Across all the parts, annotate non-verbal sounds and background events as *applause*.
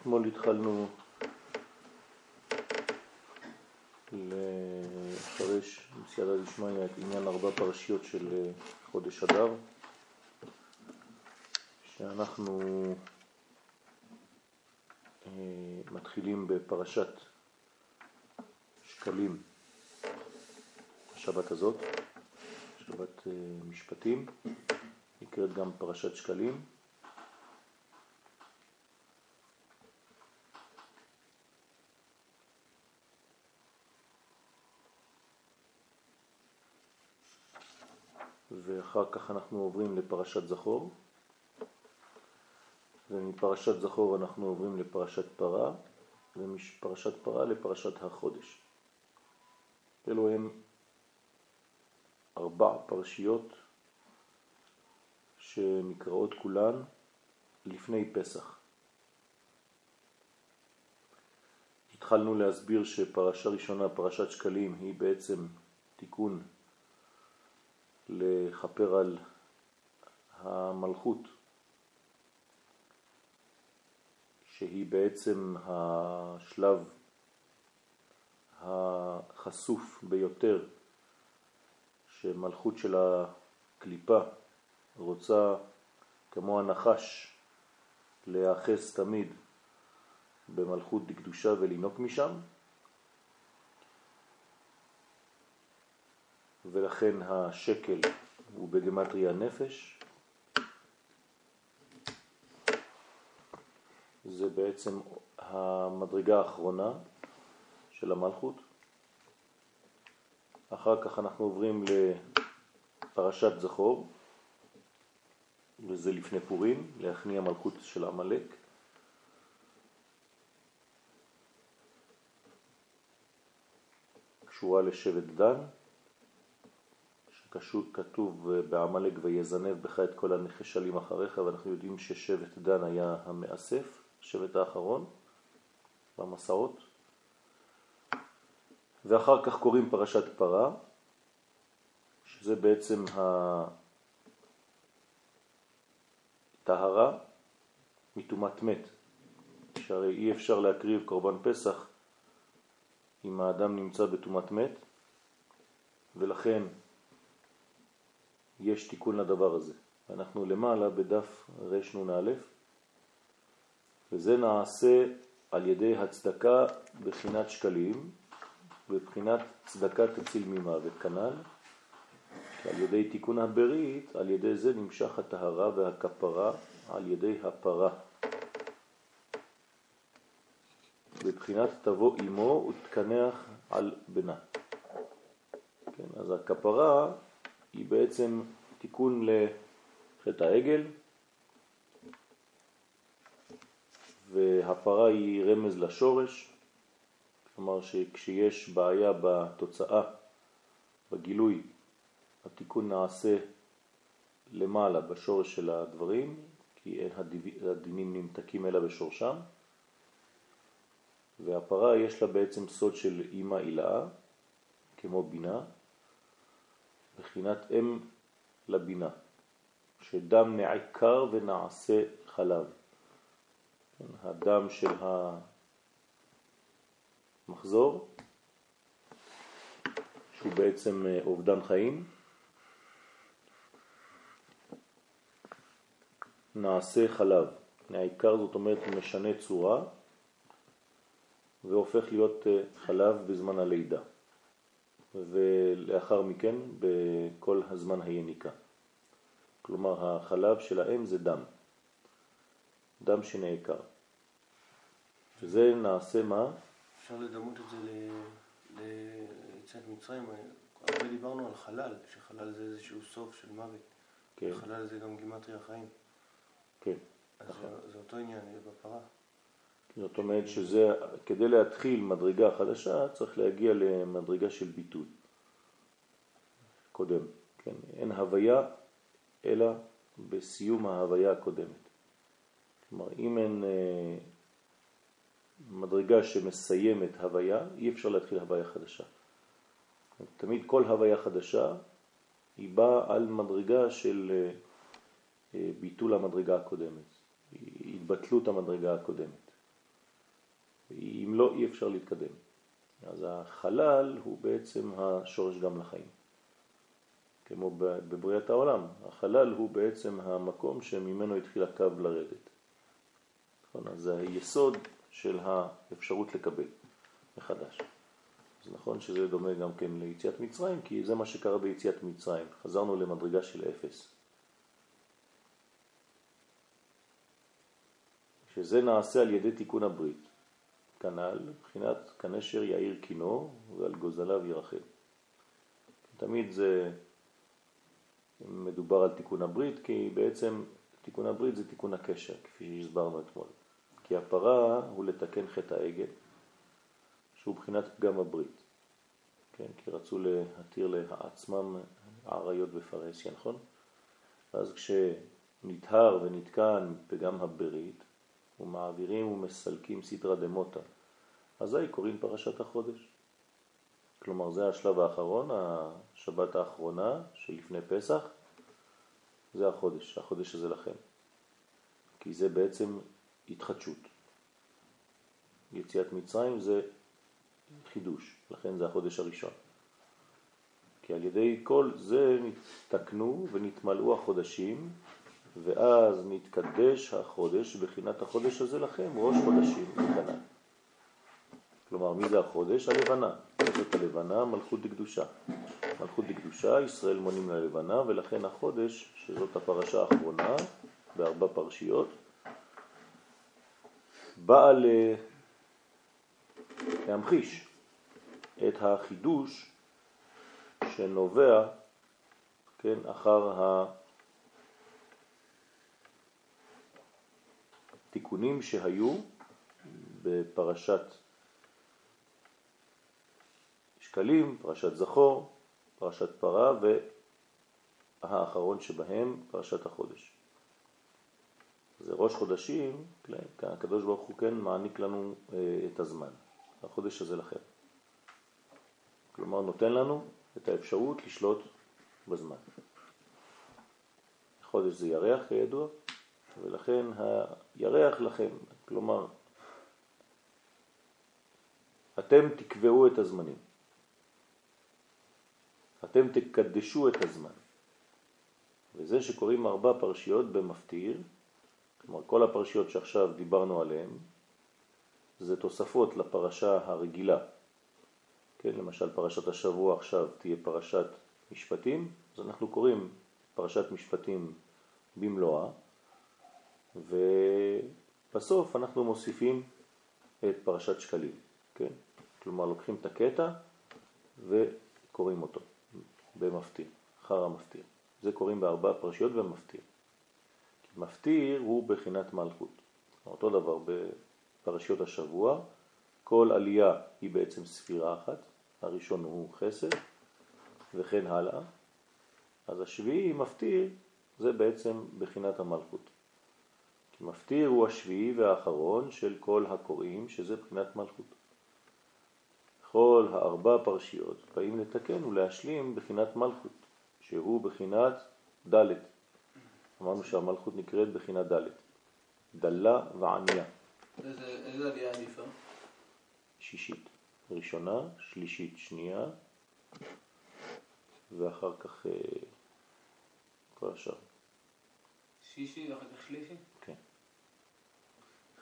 אתמול התחלנו לפרש בסייעתא דשמיא את עניין ארבע פרשיות של אה, חודש אדר, שאנחנו אה, מתחילים בפרשת שקלים השבת הזאת, שבת אה, משפטים, נקראת גם פרשת שקלים. ואחר כך אנחנו עוברים לפרשת זכור, ומפרשת זכור אנחנו עוברים לפרשת פרה, ומפרשת פרה לפרשת החודש. אלו הם ארבע פרשיות שנקראות כולן לפני פסח. התחלנו להסביר שפרשה ראשונה, פרשת שקלים, היא בעצם תיקון לחפר על המלכות, שהיא בעצם השלב החשוף ביותר שמלכות של הקליפה רוצה כמו הנחש להיאחז תמיד במלכות דקדושה ולנוק משם, ולכן השקל הוא בגמטריה נפש. זה בעצם המדרגה האחרונה של המלכות. אחר כך אנחנו עוברים לפרשת זכור, וזה לפני פורים, להכניע מלכות של עמלק. קשורה לשבט דן. כתוב בעמלק ויזנב בך את כל הנחשלים אחריך, ואנחנו יודעים ששבט דן היה המאסף, שבט האחרון במסעות. ואחר כך קוראים פרשת פרה, שזה בעצם הטהרה מטומאת מת, שהרי אי אפשר להקריב קורבן פסח אם האדם נמצא בטומאת מת, ולכן יש תיקון לדבר הזה. אנחנו למעלה בדף רנ"א, וזה נעשה על ידי הצדקה בחינת שקלים, בבחינת צדקה תציל ממוות כנ"ל, שעל ידי תיקון הברית, על ידי זה נמשך הטהרה והכפרה על ידי הפרה. בבחינת תבוא אמו ותקנח על בנה. כן, אז הכפרה היא בעצם תיקון לחטא העגל, והפרה היא רמז לשורש, כלומר שכשיש בעיה בתוצאה, בגילוי, התיקון נעשה למעלה בשורש של הדברים, כי אין הדינים נמתקים אלא בשורשם, והפרה יש לה בעצם סוד של אימא הילאה, כמו בינה, בחינת אם לבינה, שדם נעקר ונעשה חלב. הדם של המחזור, שהוא בעצם אה, אובדן חיים, נעשה חלב. נעקר זאת אומרת משנה צורה והופך להיות אה, חלב בזמן הלידה. ולאחר מכן בכל הזמן היניקה. כלומר החלב של האם זה דם, דם שנעקר. שזה נעשה מה? אפשר לדמות את זה ליציאת מצרים, הרבה דיברנו על חלל, שחלל זה איזשהו סוף של מוות. כן. חלל זה גם גימטרי החיים. כן. אז נכון. זה אותו עניין, בפרה. זאת אומרת שזה, כדי להתחיל מדרגה חדשה צריך להגיע למדרגה של ביטול קודם, כן? אין הוויה אלא בסיום ההוויה הקודמת. כלומר, אם אין אה, מדרגה שמסיימת הוויה, אי אפשר להתחיל הוויה חדשה. תמיד כל הוויה חדשה היא באה על מדרגה של אה, ביטול המדרגה הקודמת, התבטלות המדרגה הקודמת. אם לא, אי אפשר להתקדם. אז החלל הוא בעצם השורש גם לחיים. כמו בבריאת העולם, החלל הוא בעצם המקום שממנו התחיל הקו לרדת. נכון? אז זה היסוד של האפשרות לקבל מחדש. אז נכון שזה דומה גם כן ליציאת מצרים, כי זה מה שקרה ביציאת מצרים. חזרנו למדרגה של אפס. שזה נעשה על ידי תיקון הברית. כנ"ל, מבחינת כנשר יאיר קינו ועל גוזליו ירחם. תמיד זה מדובר על תיקון הברית, כי בעצם תיקון הברית זה תיקון הקשר, כפי שהסברנו אתמול. כי הפרה הוא לתקן חטא העגל, שהוא בחינת פגם הברית. כן, כי רצו להתיר לעצמם עריות בפרסיה, נכון? אז כשנטהר ונתקן פגם הברית, ומעבירים ומסלקים סדרה דמוטה, אזי קוראים פרשת החודש. כלומר זה השלב האחרון, השבת האחרונה שלפני פסח, זה החודש, החודש הזה לכם. כי זה בעצם התחדשות. יציאת מצרים זה חידוש, לכן זה החודש הראשון. כי על ידי כל זה נתקנו ונתמלאו החודשים, ואז נתקדש החודש, בחינת החודש הזה לכם, ראש חודשים לקנן. כלומר, מי זה החודש? הלבנה. זאת הלבנה, מלכות דקדושה. מלכות דקדושה, ישראל מונים ללבנה, ולכן החודש, שזאת הפרשה האחרונה, בארבע פרשיות, באה להמחיש את החידוש שנובע, כן, אחר התיקונים שהיו בפרשת שקלים, פרשת זכור, פרשת פרה והאחרון שבהם פרשת החודש. זה ראש חודשים, כן, הקדוש ברוך הוא כן מעניק לנו אה, את הזמן. החודש הזה לכם. כלומר נותן לנו את האפשרות לשלוט בזמן. חודש זה ירח כידוע, ולכן הירח לכם, כלומר אתם תקבעו את הזמנים. אתם תקדשו את הזמן. וזה שקוראים ארבע פרשיות במפתיר, כלומר כל הפרשיות שעכשיו דיברנו עליהן, זה תוספות לפרשה הרגילה. כן, למשל פרשת השבוע עכשיו תהיה פרשת משפטים, אז אנחנו קוראים פרשת משפטים במלואה, ובסוף אנחנו מוסיפים את פרשת שקלים, כן? כלומר לוקחים את הקטע וקוראים אותו. במפתיר, אחר המפתיר. זה קוראים בארבע פרשיות במפתיר. מפתיר הוא בחינת מלכות. אותו דבר בפרשיות השבוע, כל עלייה היא בעצם ספירה אחת, הראשון הוא חסד וכן הלאה. אז השביעי מפתיר זה בעצם בחינת המלכות. כי מפתיר הוא השביעי והאחרון של כל הקוראים, שזה בחינת מלכות. כל הארבע פרשיות באים לתקן ולהשלים בחינת מלכות, שהוא בחינת ד'. אמרנו שהמלכות נקראת בחינת ד', דלה וענייה. איזה עלייה עדיפה? שישית. ראשונה, שלישית, שנייה, ואחר כך אה, כל השאר. שישי ואחר כך שלישי?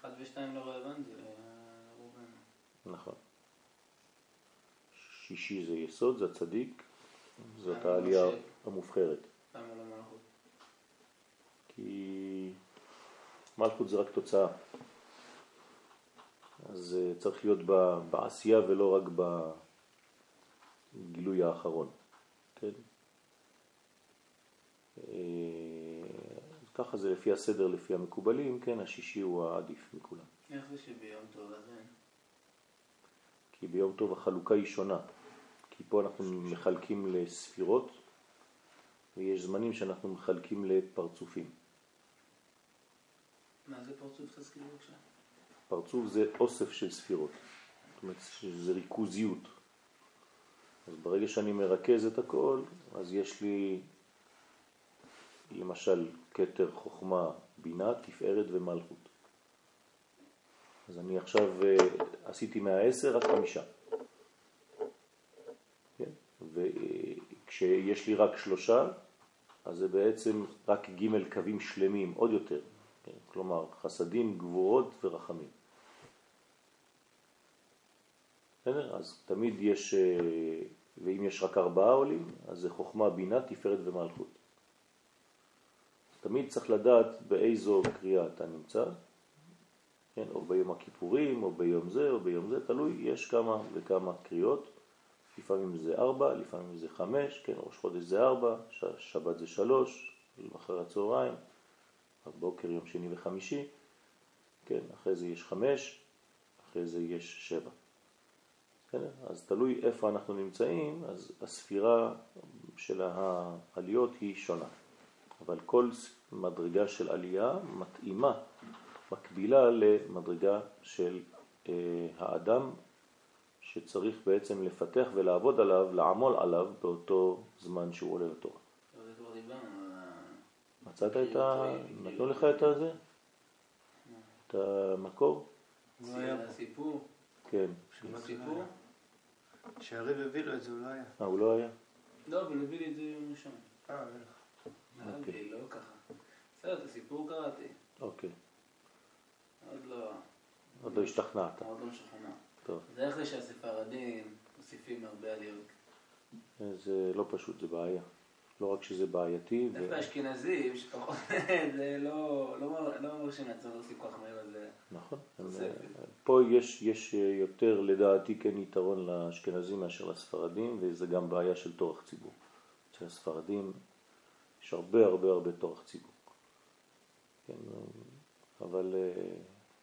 אחד ושתיים לא רלוונטי לרובנו. נכון. שישי זה יסוד, זה הצדיק, זאת העלייה המובחרת. למה לא מלכות? כי מלכות זה רק תוצאה. אז אה, צריך להיות בעשייה ולא רק בגילוי האחרון. כן? ככה זה לפי הסדר, לפי המקובלים, כן, השישי הוא העדיף מכולם. איך זה שביום טוב הזה? כי ביום טוב החלוקה היא שונה. כי פה אנחנו מחלקים לספירות, ויש זמנים שאנחנו מחלקים לפרצופים. מה זה פרצוף? תזכיר בבקשה. פרצוף זה אוסף של ספירות, זאת אומרת שזה ריכוזיות. אז ברגע שאני מרכז את הכל, אז יש לי למשל כתר, חוכמה, בינה, תפארת ומלכות. אז אני עכשיו אה, עשיתי מהעשר רק חמישה. כן? וכשיש לי רק שלושה, אז זה בעצם רק ג' קווים שלמים, עוד יותר. כן? כלומר, חסדים, גבורות ורחמים. בסדר? אז תמיד יש, אה, ואם יש רק ארבעה עולים, אז זה חוכמה, בינה, תפארת ומלכות. תמיד צריך לדעת באיזו קריאה אתה נמצא, כן, או ביום הכיפורים, או ביום זה, או ביום זה, תלוי, יש כמה וכמה קריאות, לפעמים זה ארבע, לפעמים זה חמש, כן, ראש חודש זה ארבע, שבת זה שלוש, אחר הצהריים, בוקר יום שני וחמישי, כן, אחרי זה יש חמש, אחרי זה יש שבע. כן, אז תלוי איפה אנחנו נמצאים, אז הספירה של העליות היא שונה. אבל כל מדרגה של עלייה מתאימה, מקבילה למדרגה של אה, האדם שצריך בעצם לפתח ולעבוד עליו, לעמול עליו באותו זמן שהוא עולה לתורה. מצאת את ה... נתנו לך את הזה? את המקור? הסיפור? כן. הסיפור? שהריב הביא לו את זה, הוא לא היה. אה, הוא לא היה? לא, אבל הביא לי את זה יום ראשון. אה, בטח. אוקיי, לא ככה. בסדר, את הסיפור קראתי. אוקיי. עוד לא... עוד לא השתכנעת. עוד לא משכנע. טוב. זה איך זה שהספרדים מוסיפים הרבה עליות. זה לא פשוט, זה בעיה. לא רק שזה בעייתי. דווקא אשכנזים, שפחות, *laughs* זה לא, לא, לא מרשים לעצמם להוסיף כל כך מהר לזה. נכון. פה יש, יש יותר, לדעתי, כן יתרון לאשכנזים מאשר לספרדים, וזה גם בעיה של תורך ציבור. אצל הספרדים יש הרבה הרבה הרבה תורך ציבור. כן, אבל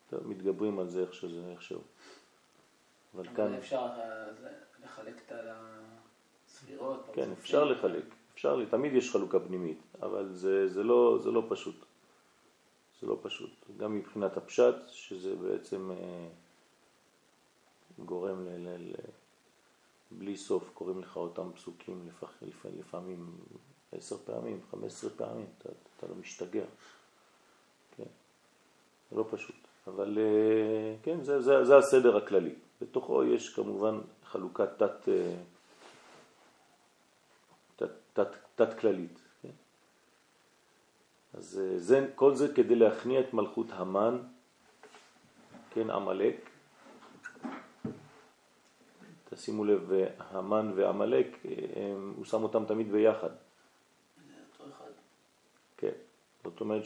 טוב, מתגברים על זה איך שזה, איכשהו. אבל כאן... אפשר לחלק את הספירות? כן, אפשר לחלק. אפשר, תמיד יש חלוקה פנימית, אבל זה, זה, לא, זה לא פשוט. זה לא פשוט. גם מבחינת הפשט, שזה בעצם אה, גורם ל, ל, ל, בלי סוף, קוראים לך אותם פסוקים לפח, לפ, לפעמים עשר פעמים, חמש עשרה פעמים, אתה, אתה לא משתגע. כן, זה לא פשוט. אבל אה, כן, זה, זה, זה הסדר הכללי. בתוכו יש כמובן חלוקת תת... אה, תת, תת כללית. כן? אז אה, זה, כל זה כדי להכניע את מלכות המן, כן, עמלק. תשימו לב, המן ועמלק, הוא שם אותם תמיד ביחד. זה אותו אחד. כן, זאת אומרת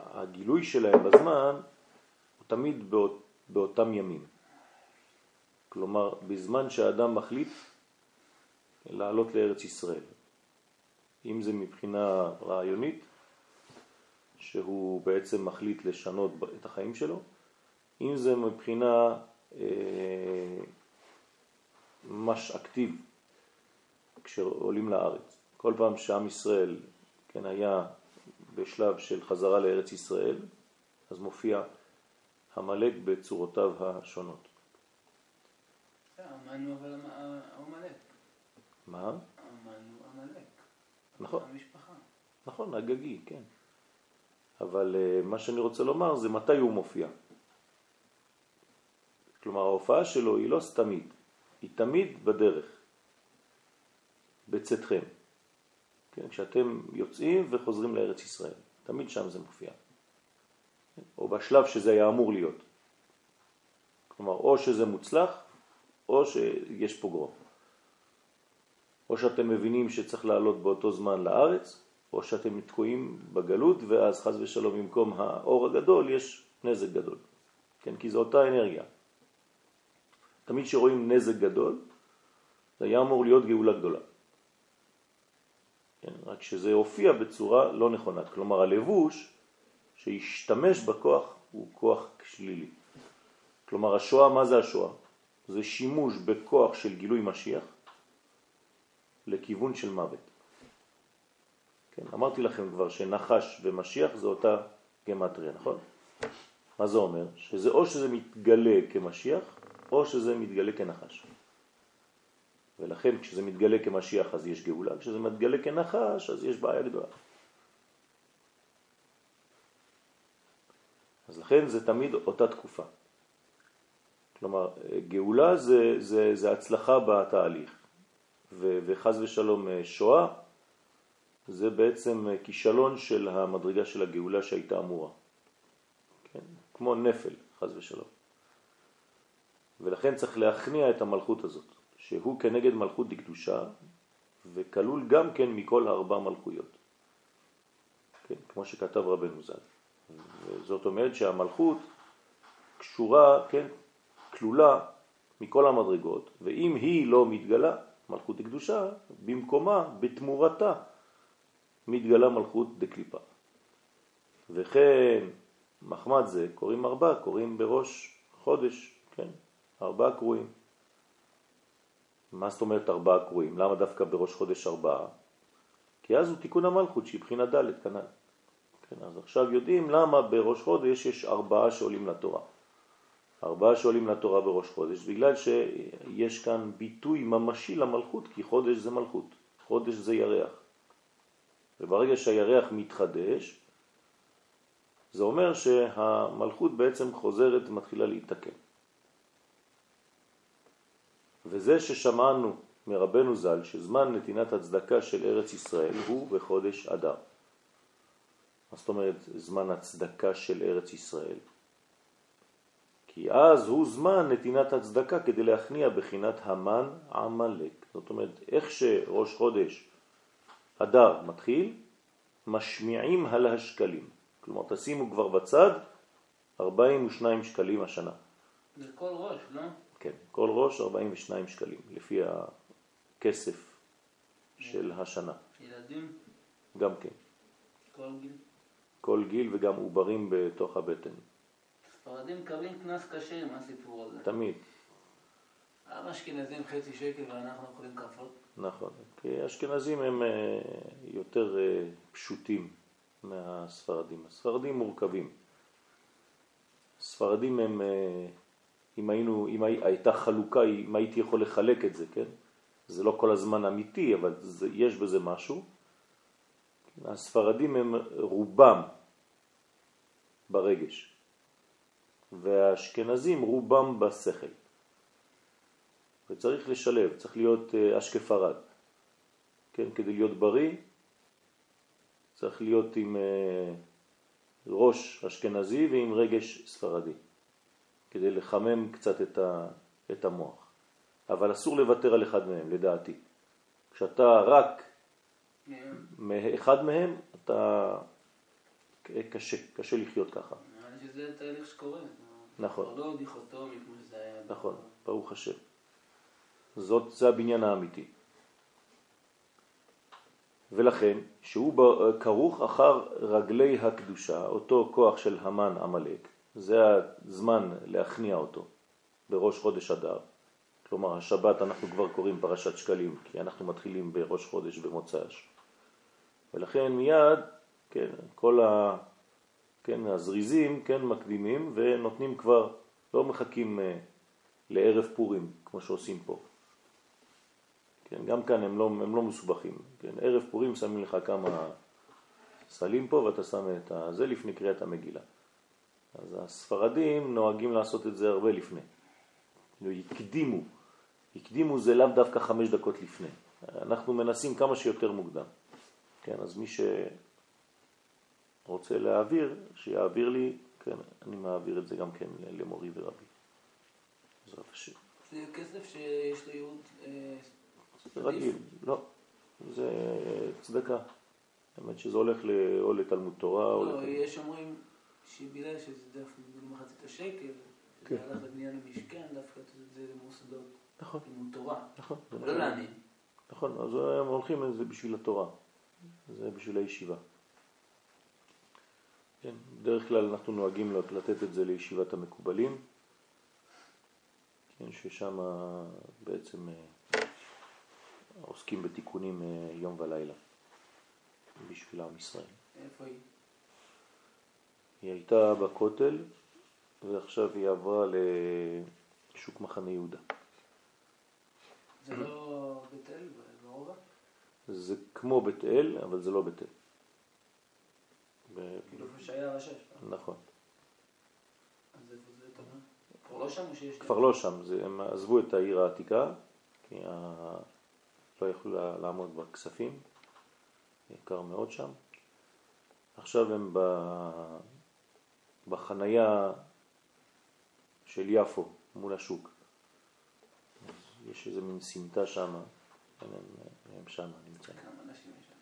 שהגילוי שה, שלהם בזמן הוא תמיד באות, באותם ימים. כלומר, בזמן שהאדם מחליט לעלות לארץ ישראל. אם זה מבחינה רעיונית, שהוא בעצם מחליט לשנות את החיים שלו, אם זה מבחינה אה, אקטיב כשעולים לארץ. כל פעם שעם ישראל כן, היה בשלב של חזרה לארץ ישראל, אז מופיע המלאק בצורותיו השונות. אמרנו אבל המלאק. מה? אמרנו עמלק. נכון. המשפחה. נכון, הגגי, כן. אבל uh, מה שאני רוצה לומר זה מתי הוא מופיע. כלומר ההופעה שלו היא לא סתמית, היא תמיד בדרך, בצאתכם. כן, כשאתם יוצאים וחוזרים לארץ ישראל, תמיד שם זה מופיע. או בשלב שזה היה אמור להיות. כלומר, או שזה מוצלח, או שיש פוגרום. או שאתם מבינים שצריך לעלות באותו זמן לארץ, או שאתם תקועים בגלות, ואז חז ושלום במקום האור הגדול יש נזק גדול. כן, כי זו אותה אנרגיה. תמיד שרואים נזק גדול, זה היה אמור להיות גאולה גדולה. כן, רק שזה הופיע בצורה לא נכונה. כלומר, הלבוש שהשתמש בכוח הוא כוח שלילי. כלומר, השואה, מה זה השואה? זה שימוש בכוח של גילוי משיח, לכיוון של מוות. כן, אמרתי לכם כבר שנחש ומשיח זה אותה גמטריה, נכון? מה זה אומר? שזה או שזה מתגלה כמשיח, או שזה מתגלה כנחש. ולכן כשזה מתגלה כמשיח אז יש גאולה, כשזה מתגלה כנחש אז יש בעיה גדולה. אז לכן זה תמיד אותה תקופה. כלומר, גאולה זה, זה, זה הצלחה בתהליך, ו, וחז ושלום שואה זה בעצם כישלון של המדרגה של הגאולה שהייתה אמורה. כן? כמו נפל, חז ושלום. ולכן צריך להכניע את המלכות הזאת, שהוא כנגד מלכות דקדושה, וכלול גם כן מכל ארבע מלכויות. כן? כמו שכתב רבנו ז"ל. זאת אומרת שהמלכות קשורה, כן, כלולה מכל המדרגות, ואם היא לא מתגלה, מלכות דקדושה, במקומה, בתמורתה, מתגלה מלכות דקליפה. וכן מחמד זה קוראים ארבע, קוראים בראש חודש, כן, ארבעה קרואים. מה זאת אומרת ארבעה קרואים? למה דווקא בראש חודש ארבעה? כי אז הוא תיקון המלכות שהיא בחינה ד' כנ"ל. כן, אז עכשיו יודעים למה בראש חודש יש ארבעה שעולים לתורה. ארבעה שעולים לתורה בראש חודש, בגלל שיש כאן ביטוי ממשי למלכות, כי חודש זה מלכות, חודש זה ירח. וברגע שהירח מתחדש, זה אומר שהמלכות בעצם חוזרת ומתחילה להתקן. וזה ששמענו מרבנו ז"ל שזמן נתינת הצדקה של ארץ ישראל הוא בחודש אדר. מה זאת אומרת זמן הצדקה של ארץ ישראל? כי אז הוא זמן נתינת הצדקה כדי להכניע בחינת המן עמלק. זאת אומרת, איך שראש חודש אדר מתחיל, משמיעים על השקלים. כלומר, תשימו כבר בצד 42 שקלים השנה. זה כל ראש, לא? כן, כל ראש 42 שקלים, לפי הכסף של השנה. ילדים? גם כן. כל גיל? כל גיל וגם עוברים בתוך הבטן. ספרדים מקבלים קנס קשה עם הסיפור הזה. תמיד. למה אשכנזים חצי שקל ואנחנו אוכלים כפות? נכון, כי אשכנזים הם אה, יותר אה, פשוטים מהספרדים. הספרדים מורכבים. הספרדים הם, אה, אם, היינו, אם הייתה חלוקה, אם הייתי יכול לחלק את זה, כן? זה לא כל הזמן אמיתי, אבל זה, יש בזה משהו. הספרדים הם רובם ברגש, והאשכנזים רובם בשכל. וצריך לשלב, צריך להיות אה, אשכפרד. כן, כדי להיות בריא צריך להיות עם אה, ראש אשכנזי ועם רגש ספרדי, כדי לחמם קצת את, ה, את המוח. אבל אסור לוותר על אחד מהם, לדעתי. כשאתה רק מאחד מהם, אתה קשה, קשה לחיות ככה. נראה לי שזה תהליך שקורה. נכון. לא דיכוטומי כמו שזה היה. נכון, ברוך השם. זאת, זה הבניין האמיתי. ולכן, שהוא כרוך אחר רגלי הקדושה, אותו כוח של המן עמלק, זה הזמן להכניע אותו בראש חודש אדר. כלומר, השבת אנחנו כבר קוראים פרשת שקלים, כי אנחנו מתחילים בראש חודש במוצאש. ולכן מיד, כן, כל ה... כן, הזריזים, כן, מקדימים ונותנים כבר, לא מחכים uh, לערב פורים, כמו שעושים פה. כן, גם כאן הם לא, הם לא מסובכים. כן, ערב פורים שמים לך כמה סלים פה ואתה שם את זה לפני קריאת המגילה. אז הספרדים נוהגים לעשות את זה הרבה לפני. הקדימו. הקדימו זה לאו דווקא חמש דקות לפני. אנחנו מנסים כמה שיותר מוקדם. כן, אז מי שרוצה להעביר, שיעביר לי, כן, אני מעביר את זה גם כן למורי ורבי. בעזרת השם. זה כסף שיש לו ייעוד אה, רגיל, לא, זה צדקה. האמת שזה הולך או לתלמוד תורה או... לא, יש אומרים שבגלל שזה דווקא מחצית השקל, זה הלך לבניין המשכן, דווקא זה למוסדות. נכון. לימוד תורה. נכון. לא להאמין. נכון, אז הם הולכים לזה בשביל התורה. זה בשביל הישיבה. כן, בדרך כלל אנחנו נוהגים לתת את זה לישיבת המקובלים, כן, ששם בעצם עוסקים בתיקונים אה, יום ולילה בשביל עם ישראל. איפה היא? היא הייתה בכותל ועכשיו היא עברה לשוק מחנה יהודה. זה לא זה כמו בית אל, אבל זה לא בית אל. כאילו איפה שהיה הרשש. נכון. אז איפה זה כמה? כבר לא שם או שיש... כבר לא שם, הם עזבו את העיר העתיקה, כי. לא יכלו לעמוד בכספים, יקר מאוד שם. עכשיו הם. בחנייה של יפו מול השוק. יש איזה מין סמטה שם, הם, הם שם נמצאים. כמה אנשים יש שם?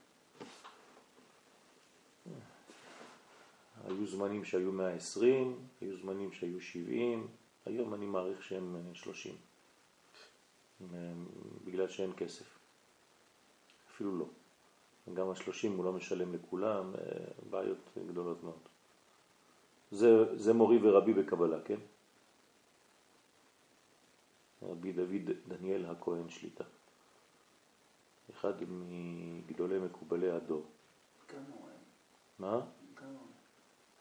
היו זמנים שהיו 120, היו זמנים שהיו 70, היום אני מעריך שהם 30, בגלל שאין כסף. אפילו לא. גם השלושים הוא לא משלם לכולם, בעיות גדולות מאוד. זה, זה מורי ורבי בקבלה, כן? רבי דוד דניאל הכהן שליטה. אחד מגדולי מקובלי הדור. מה?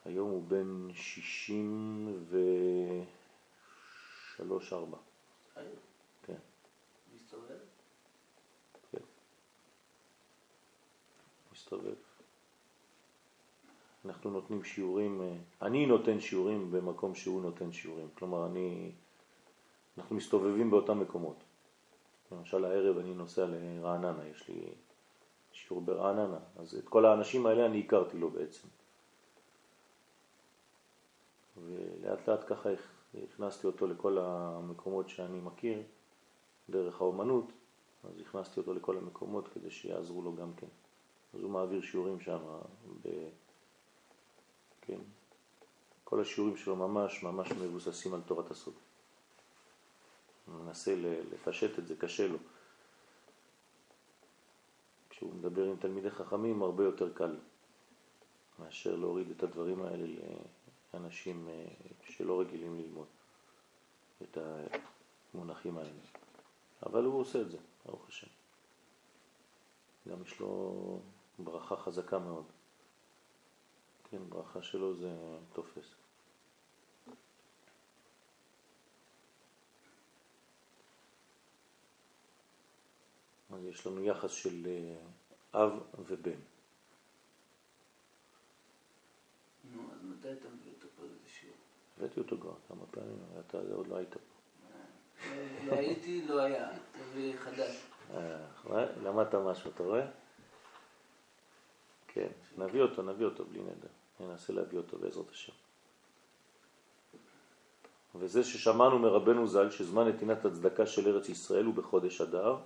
היום הוא בן 63 4 היום? כן. מסתובב? כן. מסתובב. אנחנו נותנים שיעורים, אה, אני נותן שיעורים במקום שהוא נותן שיעורים. כלומר, אני, אנחנו מסתובבים באותם מקומות. למשל הערב אני נוסע לרעננה, יש לי שיעור ברעננה, אז את כל האנשים האלה אני הכרתי לו בעצם. ולאט לאט ככה הכנסתי אותו לכל המקומות שאני מכיר דרך האומנות, אז הכנסתי אותו לכל המקומות כדי שיעזרו לו גם כן. אז הוא מעביר שיעורים שם, ב... כל השיעורים שלו ממש ממש מבוססים על תורת הסוד. הוא מנסה לפשט את זה, קשה לו. כשהוא מדבר עם תלמידי חכמים הרבה יותר קל מאשר להוריד את הדברים האלה לאנשים אה, שלא רגילים ללמוד את המונחים האלה. אבל הוא עושה את זה, ברוך השם. גם יש לו ברכה חזקה מאוד. כן, ברכה שלו זה תופס. יש לנו יחס של אה, אב ובן. נו, אז מתי אתה מביא אותו פה לשיעור? הבאתי אותו כבר כמה פעמים, אתה עוד לא היית פה. לא- לא הייתי, לא היה. תביא חדש. אה, למדת משהו, אתה רואה? כן, נביא אותו, נביא אותו בלי נדר. ננסה להביא אותו בעזרת השם. וזה ששמענו מרבנו ז"ל שזמן נתינת הצדקה של ארץ ישראל הוא בחודש אדר,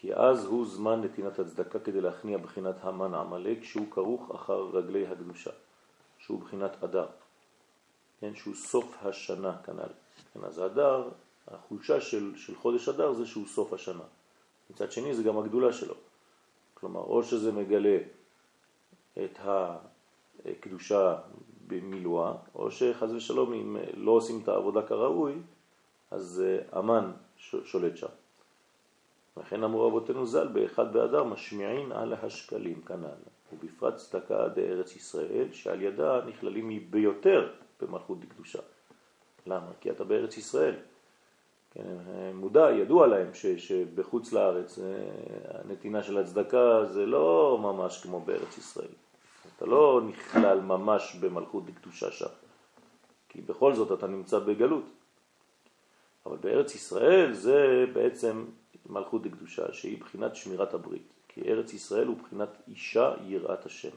כי אז הוא זמן נתינת הצדקה כדי להכניע בחינת המן עמלק שהוא כרוך אחר רגלי הקדושה, שהוא בחינת אדר, כן, שהוא סוף השנה כנ"ל. כן, אז האדר, החולשה של, של חודש אדר זה שהוא סוף השנה. מצד שני זה גם הגדולה שלו. כלומר, או שזה מגלה את הקדושה במילואה, או שחז ושלום אם לא עושים את העבודה כראוי, אז אמן שולט שם. וכן אמרו רבותינו ז"ל, באחד באדר משמיעין על השקלים כנ"ל, ובפרט צדקה דארץ ישראל, שעל ידה נכללים ביותר במלכות דקדושה. למה? כי אתה בארץ ישראל. כן, מודע, ידוע להם ש, שבחוץ לארץ אה, הנתינה של הצדקה זה לא ממש כמו בארץ ישראל. אתה לא נכלל ממש במלכות דקדושה שם, כי בכל זאת אתה נמצא בגלות. אבל בארץ ישראל זה בעצם מלכות דקדושה, שהיא בחינת שמירת הברית, כי ארץ ישראל הוא בחינת אישה יראת השם.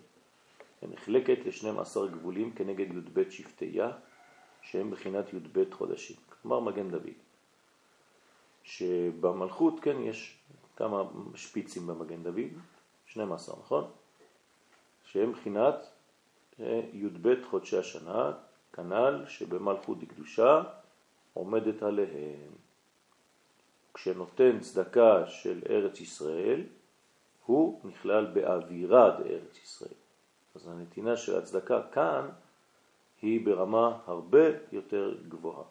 היא נחלקת ל-12 גבולים כנגד י"ב שבטיה, שהם בחינת י"ב חודשים, כלומר מגן דוד. שבמלכות, כן, יש כמה שפיצים במגן דוד, 12, נכון? שהם בחינת אה, י"ב חודשי השנה, כנ"ל שבמלכות דקדושה עומדת עליהם. כשנותן צדקה של ארץ ישראל, הוא נכלל באווירה דארץ ישראל. אז הנתינה של הצדקה כאן היא ברמה הרבה יותר גבוהה.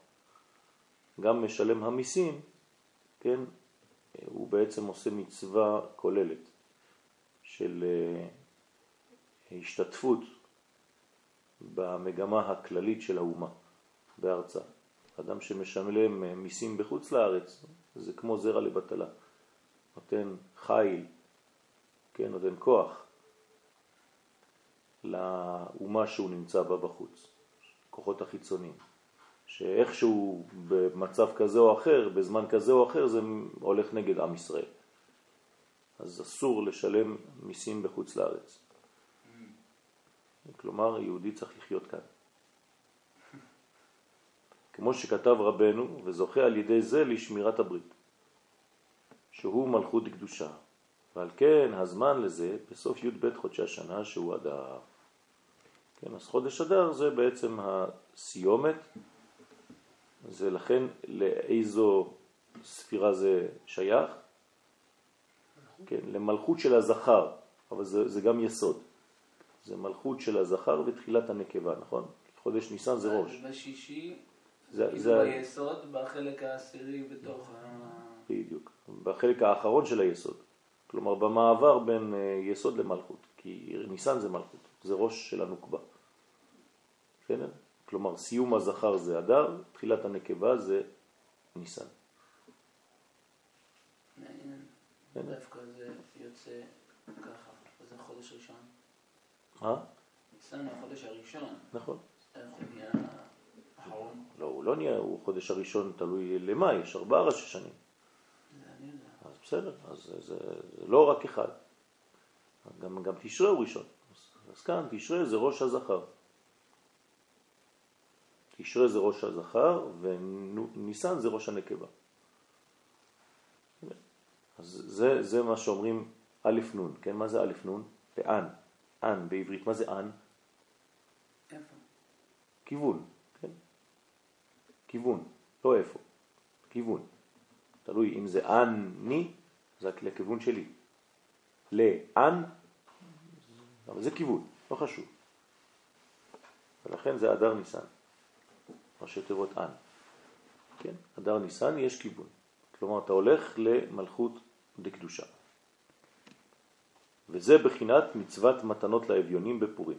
גם משלם המיסים, כן, הוא בעצם עושה מצווה כוללת של אה, השתתפות במגמה הכללית של האומה בארצה. אדם שמשלם אה, מיסים בחוץ לארץ, זה כמו זרע לבטלה. נותן חיל כן, נותן כוח לאומה שהוא נמצא בה בחוץ, כוחות החיצוניים, שאיכשהו במצב כזה או אחר, בזמן כזה או אחר, זה הולך נגד עם ישראל. אז אסור לשלם מיסים בחוץ לארץ. כלומר, יהודי צריך לחיות כאן. כמו שכתב רבנו, וזוכה על ידי זה לשמירת הברית, שהוא מלכות קדושה. ועל כן הזמן לזה בסוף י"ב חודשי השנה שהוא אדר. כן, אז חודש אדר זה בעצם הסיומת, זה לכן לאיזו ספירה זה שייך? כן, למלכות של הזכר, אבל זה, זה גם יסוד. זה מלכות של הזכר ותחילת הנקבה, נכון? חודש ניסן זה ראש. בשישי, זה, זה ביסוד, בחלק העשירי בתוך ה... בדיוק, בחלק האחרון של היסוד. כלומר במעבר בין אה, יסוד למלכות, כי ניסן זה מלכות, זה ראש של הנוקבה. בסדר? כלומר סיום הזכר זה אדר, תחילת הנקבה זה ניסן. מעניין. דווקא זה יוצא ככה, זה החודש הראשון. מה? ניסן הוא החודש הראשון. נכון. איך הוא נהיה האחרון? לא, הוא לא נהיה, הוא חודש הראשון תלוי למה, יש ארבעה ראשי שנים. אז בסדר, אז זה, זה, זה לא רק אחד. גם, גם תשרה הוא ראשון. אז, אז כאן תשרה זה ראש הזכר. תשרה זה ראש הזכר וניסן זה ראש הנקבה. אז זה, זה מה שאומרים א' נ', כן? מה זה א' נ'? לאן. אן בעברית, מה זה אן? כיוון? כיוון, לא איפה, כיוון. תלוי אם זה אני, זה לכיוון שלי. לאן, אבל זה כיוון, לא חשוב. ולכן זה אדר ניסן, ראשי תיבות אן. כן? אדר ניסן יש כיוון. כלומר, אתה הולך למלכות דקדושה. וזה בחינת מצוות מתנות לאביונים בפורים.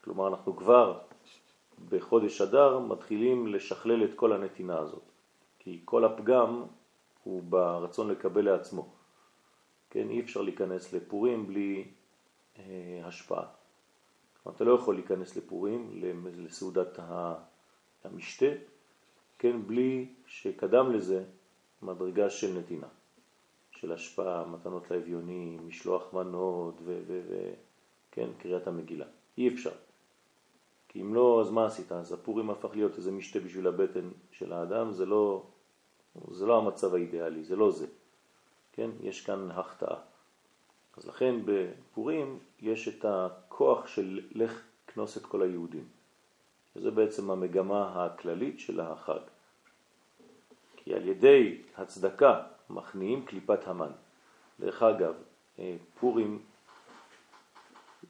כלומר, אנחנו כבר בחודש אדר מתחילים לשכלל את כל הנתינה הזאת. כי כל הפגם הוא ברצון לקבל לעצמו. כן, אי אפשר להיכנס לפורים בלי אה, השפעה. אתה לא יכול להיכנס לפורים, לסעודת המשתה, כן, בלי שקדם לזה מדרגה של נתינה, של השפעה, מתנות לאביונים, משלוח מנות וכן, קריאת המגילה. אי אפשר. כי אם לא, אז מה עשית? אז הפורים הפך להיות איזה משתה בשביל הבטן של האדם, זה לא, זה לא המצב האידיאלי, זה לא זה. כן? יש כאן החטאה. אז לכן בפורים יש את הכוח של לך כנוס את כל היהודים. וזה בעצם המגמה הכללית של החג. כי על ידי הצדקה מכניעים קליפת המן. דרך אגב, אה, פורים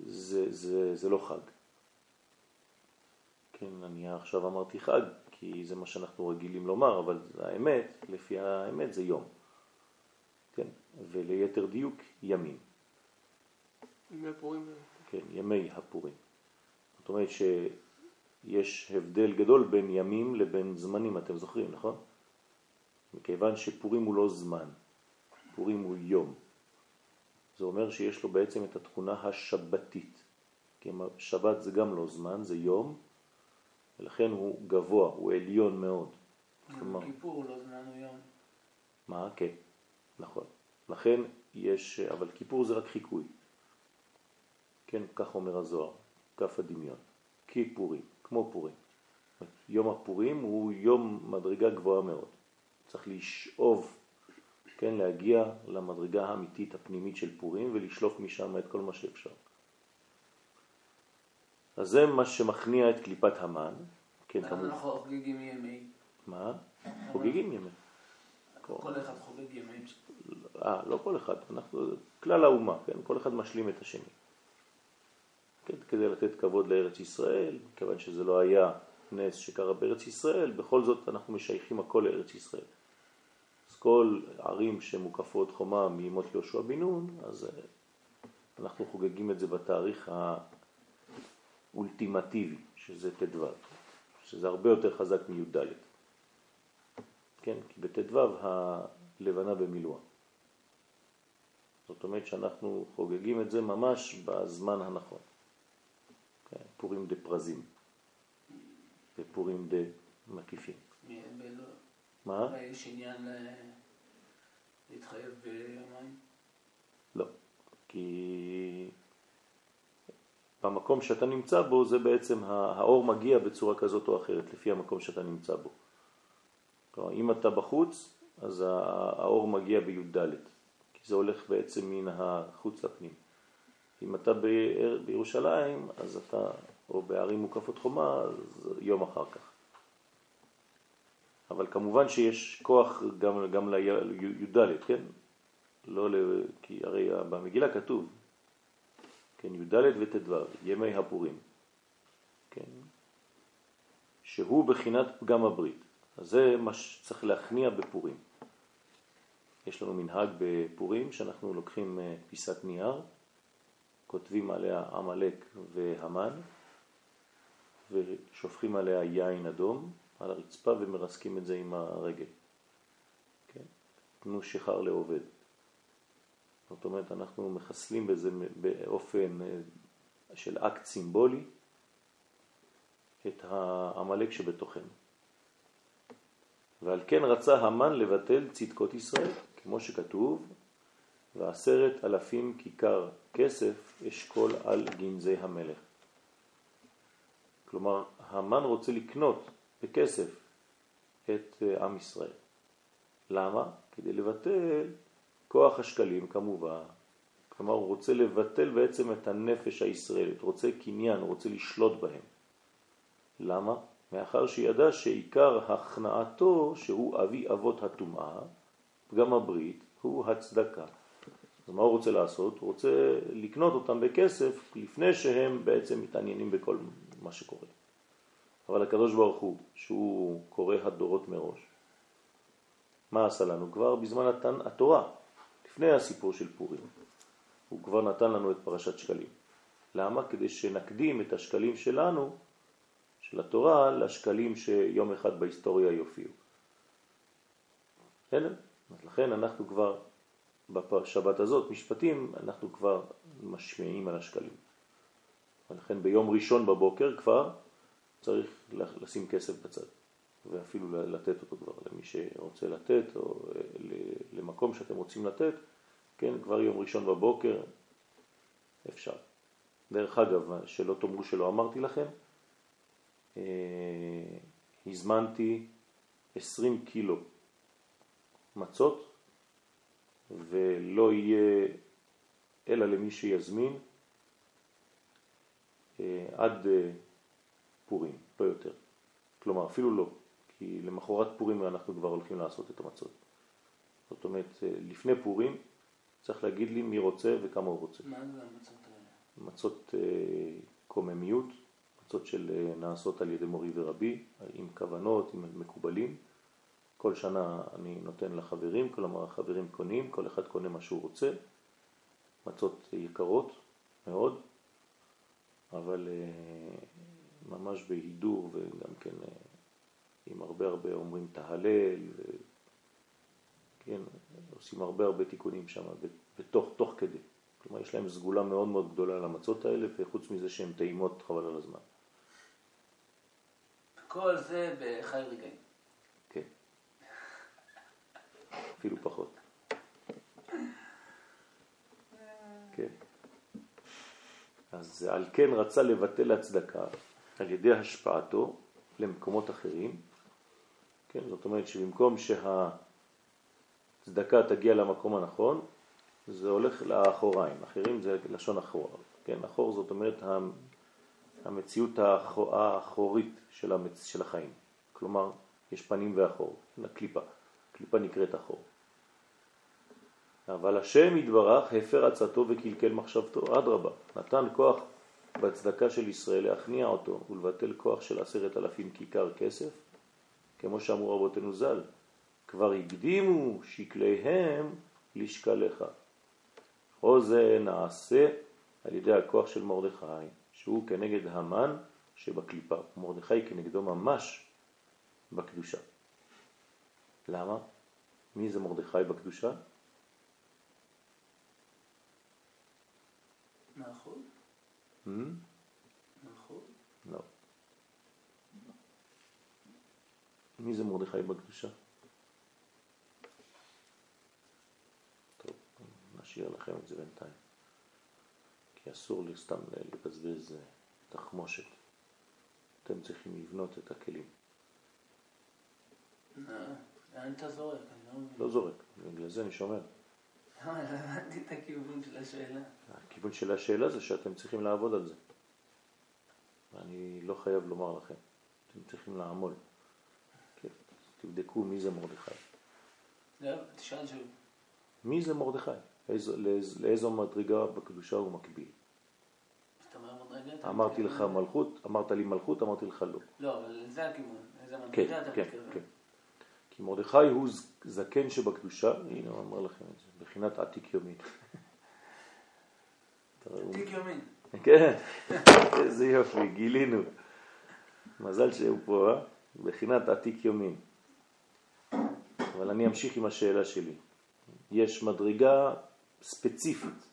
זה, זה, זה לא חג. כן, אני עכשיו אמרתי חג, כי זה מה שאנחנו רגילים לומר, אבל האמת, לפי האמת זה יום. כן, וליתר דיוק ימים. ימי הפורים. כן, ימי הפורים. זאת אומרת שיש הבדל גדול בין ימים לבין זמנים, אתם זוכרים, נכון? מכיוון שפורים הוא לא זמן, פורים הוא יום. זה אומר שיש לו בעצם את התכונה השבתית. כי שבת זה גם לא זמן, זה יום, ולכן הוא גבוה, הוא עליון מאוד. יום כיפור לא זמן יום. מה? כן, נכון. לכן יש, אבל כיפור זה רק חיקוי. כן, כך אומר הזוהר, כף הדמיון. כיפורים, כמו פורים. יום הפורים הוא יום מדרגה גבוהה מאוד. צריך לשאוב, כן, להגיע למדרגה האמיתית הפנימית של פורים ולשלוף משם את כל מה שאפשר. אז זה מה שמכניע את קליפת המן. כן, למה אנחנו חוגגים ימי? מה? חוגגים ימי. כל אחד חוגג ימי. אה, לא כל אחד, אנחנו, כלל האומה, כן? כל אחד משלים את השני. כן, כדי לתת כבוד לארץ ישראל, כיוון שזה לא היה נס שקרה בארץ ישראל, בכל זאת אנחנו משייכים הכל לארץ ישראל. אז כל ערים שמוקפות חומה מימות יהושע בן נון, אז אה, אנחנו חוגגים את זה בתאריך האולטימטיבי, שזה ט"ו, שזה הרבה יותר חזק מי"ד. כן, כי בט"ו הלבנה במילואה. זאת אומרת שאנחנו חוגגים את זה ממש בזמן הנכון. כן, פורים דה פרזים ופורים דה מקיפים. מה? יש עניין להתחייב ביומיים? לא, כי במקום שאתה נמצא בו זה בעצם האור מגיע בצורה כזאת או אחרת לפי המקום שאתה נמצא בו. כלומר, אם אתה בחוץ, אז האור מגיע בי"ד, כי זה הולך בעצם מן החוץ לפנים. אם אתה בירושלים, אז אתה, או בערים מוקפות חומה, אז יום אחר כך. אבל כמובן שיש כוח גם, גם לי"ד, כן? לא ל... כי הרי במגילה כתוב, כן, י"ד וט"ו, ימי הפורים, כן? שהוא בחינת פגם הברית. אז זה מה שצריך להכניע בפורים. יש לנו מנהג בפורים שאנחנו לוקחים אה, פיסת נייר, כותבים עליה עמלק והמן, ושופכים עליה יין אדום על הרצפה ומרסקים את זה עם הרגל. כן? תנו שחר לעובד. זאת אומרת, אנחנו מחסלים בזה באופן אה, של אקט סימבולי את העמלק שבתוכנו. ועל כן רצה המן לבטל צדקות ישראל, כמו שכתוב, ועשרת אלפים כיכר כסף אשכול על גנזי המלך. כלומר, המן רוצה לקנות בכסף את אה, עם ישראל. למה? כדי לבטל כוח השקלים כמובן. כלומר, הוא רוצה לבטל בעצם את הנפש הישראלית, רוצה קניין, רוצה לשלוט בהם. למה? מאחר שידע שעיקר הכנעתו, שהוא אבי אבות הטומאה, פגם הברית, הוא הצדקה. אז מה הוא רוצה לעשות? הוא רוצה לקנות אותם בכסף לפני שהם בעצם מתעניינים בכל מה שקורה. אבל הקדוש ברוך הוא, שהוא קורא הדורות מראש, מה עשה לנו? כבר בזמן התורה, לפני הסיפור של פורים, הוא כבר נתן לנו את פרשת שקלים. למה? כדי שנקדים את השקלים שלנו של התורה לשקלים שיום אחד בהיסטוריה יופיעו. בסדר? לכן אנחנו כבר בשבת הזאת, משפטים, אנחנו כבר משמיעים על השקלים. ולכן ביום ראשון בבוקר כבר צריך לשים כסף בצד, ואפילו לתת אותו כבר למי שרוצה לתת, או למקום שאתם רוצים לתת, כן, כבר יום ראשון בבוקר אפשר. דרך אגב, שלא תאמרו שלא אמרתי לכם, אה, הזמנתי 20 קילו מצות ולא יהיה אלא למי שיזמין אה, עד אה, פורים, לא יותר. כלומר, אפילו לא, כי למחרת פורים אנחנו כבר הולכים לעשות את המצות. זאת אומרת, לפני פורים צריך להגיד לי מי רוצה וכמה הוא רוצה. מה זה המצות האלה? מצות קוממיות, מצות של אה, נעשות על ידי מורי ורבי, עם כוונות, עם מקובלים. כל שנה אני נותן לחברים, כלומר החברים קונים, כל אחד קונה מה שהוא רוצה. מצות יקרות מאוד, אבל אה, ממש בהידור וגם כן אה, עם הרבה הרבה אומרים תהלל, ו... כן, עושים הרבה הרבה תיקונים שם בתוך, תוך כדי. כלומר יש להם סגולה מאוד מאוד גדולה על המצות האלה וחוץ מזה שהן טעימות חבל על הזמן. כל זה בחי רגעים. כן. אפילו פחות. כן. אז על כן רצה לבטל הצדקה על ידי השפעתו למקומות אחרים. כן, זאת אומרת שבמקום שהצדקה תגיע למקום הנכון, זה הולך לאחוריים. אחרים זה לשון אחור. כן, אחור זאת אומרת המציאות האחורית של, המצ... של החיים. כלומר, יש פנים ואחור, לקליפה. קליפה נקראת אחור. אבל השם יתברך הפר עצתו וקלקל מחשבתו, אדרבה, נתן כוח בהצדקה של ישראל להכניע אותו ולבטל כוח של עשרת אלפים כיכר כסף, כמו שאמרו רבותינו ז"ל, כבר הקדימו שקליהם לשקליך. או זה נעשה על ידי הכוח של מרדכי, שהוא כנגד המן שבקליפה, מרדכי כנגדו ממש בקדושה. למה? מי זה מרדכי בקדושה? מלכות? Hmm? מלכות? לא. מי זה מרדכי בקדושה? טוב, נשאיר לכם את זה בינתיים. כי אסור לי סתם לבזבז אה, תחמושת. אתם צריכים לבנות את הכלים. אה, לאן אתה זורק? לא. לא זורק, בגלל זה אני שומר. לא הבנתי את הכיוון של השאלה. הכיוון של השאלה זה שאתם צריכים לעבוד על זה. אני לא חייב לומר לכם, אתם צריכים לעמול. כן, תבדקו מי זה מרדכי. תשאל שוב. מי זה מרדכי? איזו, לאיז, לאיזו מדרגה בקדושה הוא מקביל? אמרתי לך מלכות, אמרת לי מלכות, אמרתי לך לא. לא, אבל זה הכיוון. איזה כן, מדרגה אתה כן, מתכוון. כן. כי מרדכי הוא זקן שבקדושה, הנה הוא אומר לכם את זה, בחינת עתיק יומין. *laughs* תראו, תיק יומין. כן, איזה יופי, גילינו. מזל שהוא פה, אה? בחינת עתיק יומין. אבל אני אמשיך עם השאלה שלי. יש מדרגה ספציפית,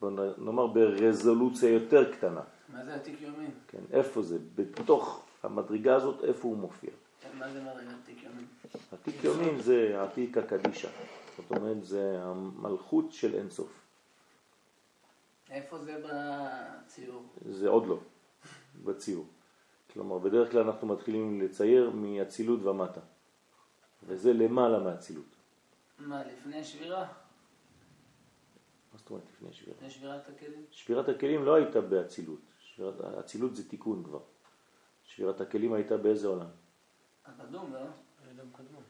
בוא נאמר ברזולוציה יותר קטנה. מה זה עתיק יומין? כן, איפה זה? בתוך המדרגה הזאת, איפה הוא מופיע? מה זה מדרגת עתיק יומין? עתיק יומין זה עתיק הקדישה. זאת אומרת, זה המלכות של אינסוף. איפה זה בציור? זה עוד לא בציור. כלומר, בדרך כלל אנחנו מתחילים לצייר מאצילות ומטה. וזה למעלה מאצילות. מה, לפני שבירה? מה זאת אומרת לפני שבירה? לפני שבירת הכלים? שבירת הכלים לא הייתה באצילות. שבירת- האצילות זה תיקון כבר. שבירת הכלים הייתה באיזה עולם? הקדום, לא? אדם קדמון.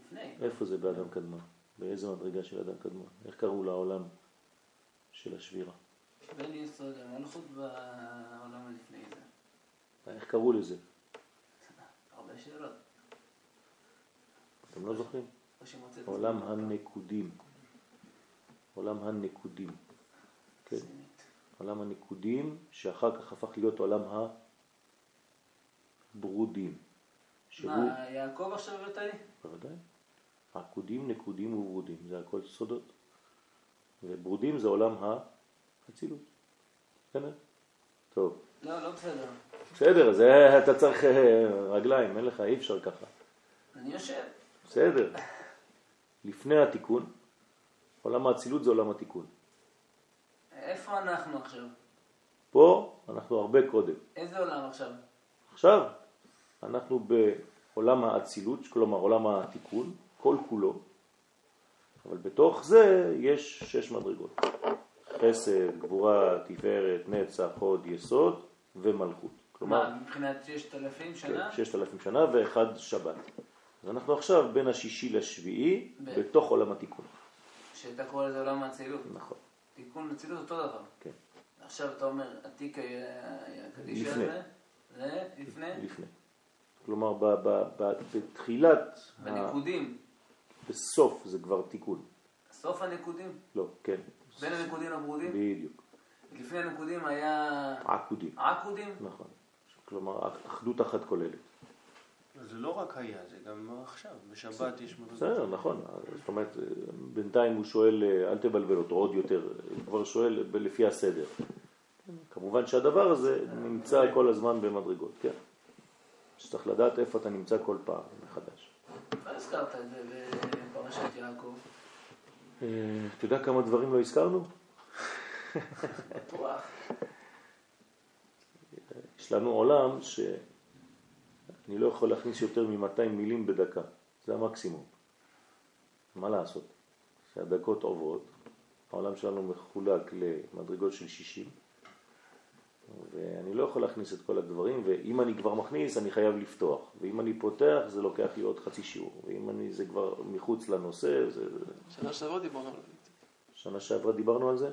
לפני. איפה זה באדם קדמון? באיזה מדרגה של אדם קדמון? איך קראו לעולם של השבירה? בין יסוד המלכות בעולם הלפני זה. איך קראו לזה? הרבה שאלות. אתם לא זוכרים? עולם הנקודים. עולם הנקודים. כן. עולם הנקודים, שאחר כך הפך להיות עולם הברודים. שהוא, מה, יעקב עכשיו הבאת לי? בוודאי, עקודים, נקודים וברודים, זה הכל סודות. וברודים זה עולם האצילות. בסדר? טוב. לא, לא בסדר. בסדר, זה אתה צריך אה, רגליים, אין לך, אי אפשר ככה. אני יושב. בסדר. לפני התיקון, עולם האצילות זה עולם התיקון. איפה אנחנו עכשיו? פה אנחנו הרבה קודם. איזה עולם עכשיו? עכשיו אנחנו בעולם האצילות, כלומר עולם התיקון, כל כולו, אבל בתוך זה יש שש מדרגות. חסד, גבורה, תפארת, נצח, הוד, יסוד ומלכות. כלומר, מה, מבחינת ששת אלפים כן, שנה? ששת אלפים שנה ואחד שבת. אנחנו עכשיו בין השישי לשביעי ב- בתוך עולם התיקון. שאתה קורא לזה עולם האצילות. נכון, תיקון אצילות אותו דבר. כן. עכשיו אתה אומר, היה הקדיש לפני. הזה, זה לפני, לפני. כלומר, ב- ב- ב- בתחילת, ה- בנקודים, בסוף זה כבר תיקון. סוף הנקודים, לא, כן. בין הנקודים לברודים, בדיוק. לפני הנקודים היה עקודים. עקודים, נכון. כלומר, אחדות אחת כוללת. זה לא רק היה, זה גם עכשיו. בשבת יש מדרגות. בסדר, נכון. זאת אומרת, בינתיים הוא שואל, אל תבלבל אותו עוד יותר, הוא כבר שואל לפי הסדר. כמובן שהדבר הזה נמצא כל הזמן במדרגות, כן. שצריך לדעת איפה אתה נמצא כל פעם מחדש. לא הזכרת את זה בפרשת יעקב, אה, אתה יודע כמה דברים לא הזכרנו? *laughs* בטוח. יש לנו עולם שאני לא יכול להכניס יותר מ-200 מילים בדקה, זה המקסימום. מה לעשות? שהדקות עוברות, העולם שלנו מחולק למדרגות של 60, ואני לא יכול להכניס את כל הדברים, ואם אני כבר מכניס אני חייב לפתוח, ואם אני פותח זה לוקח לי עוד חצי שיעור, ואם אני, זה כבר מחוץ לנושא, זה... שנה שעברה דיברנו על זה. שנה שעברה דיברנו על זה?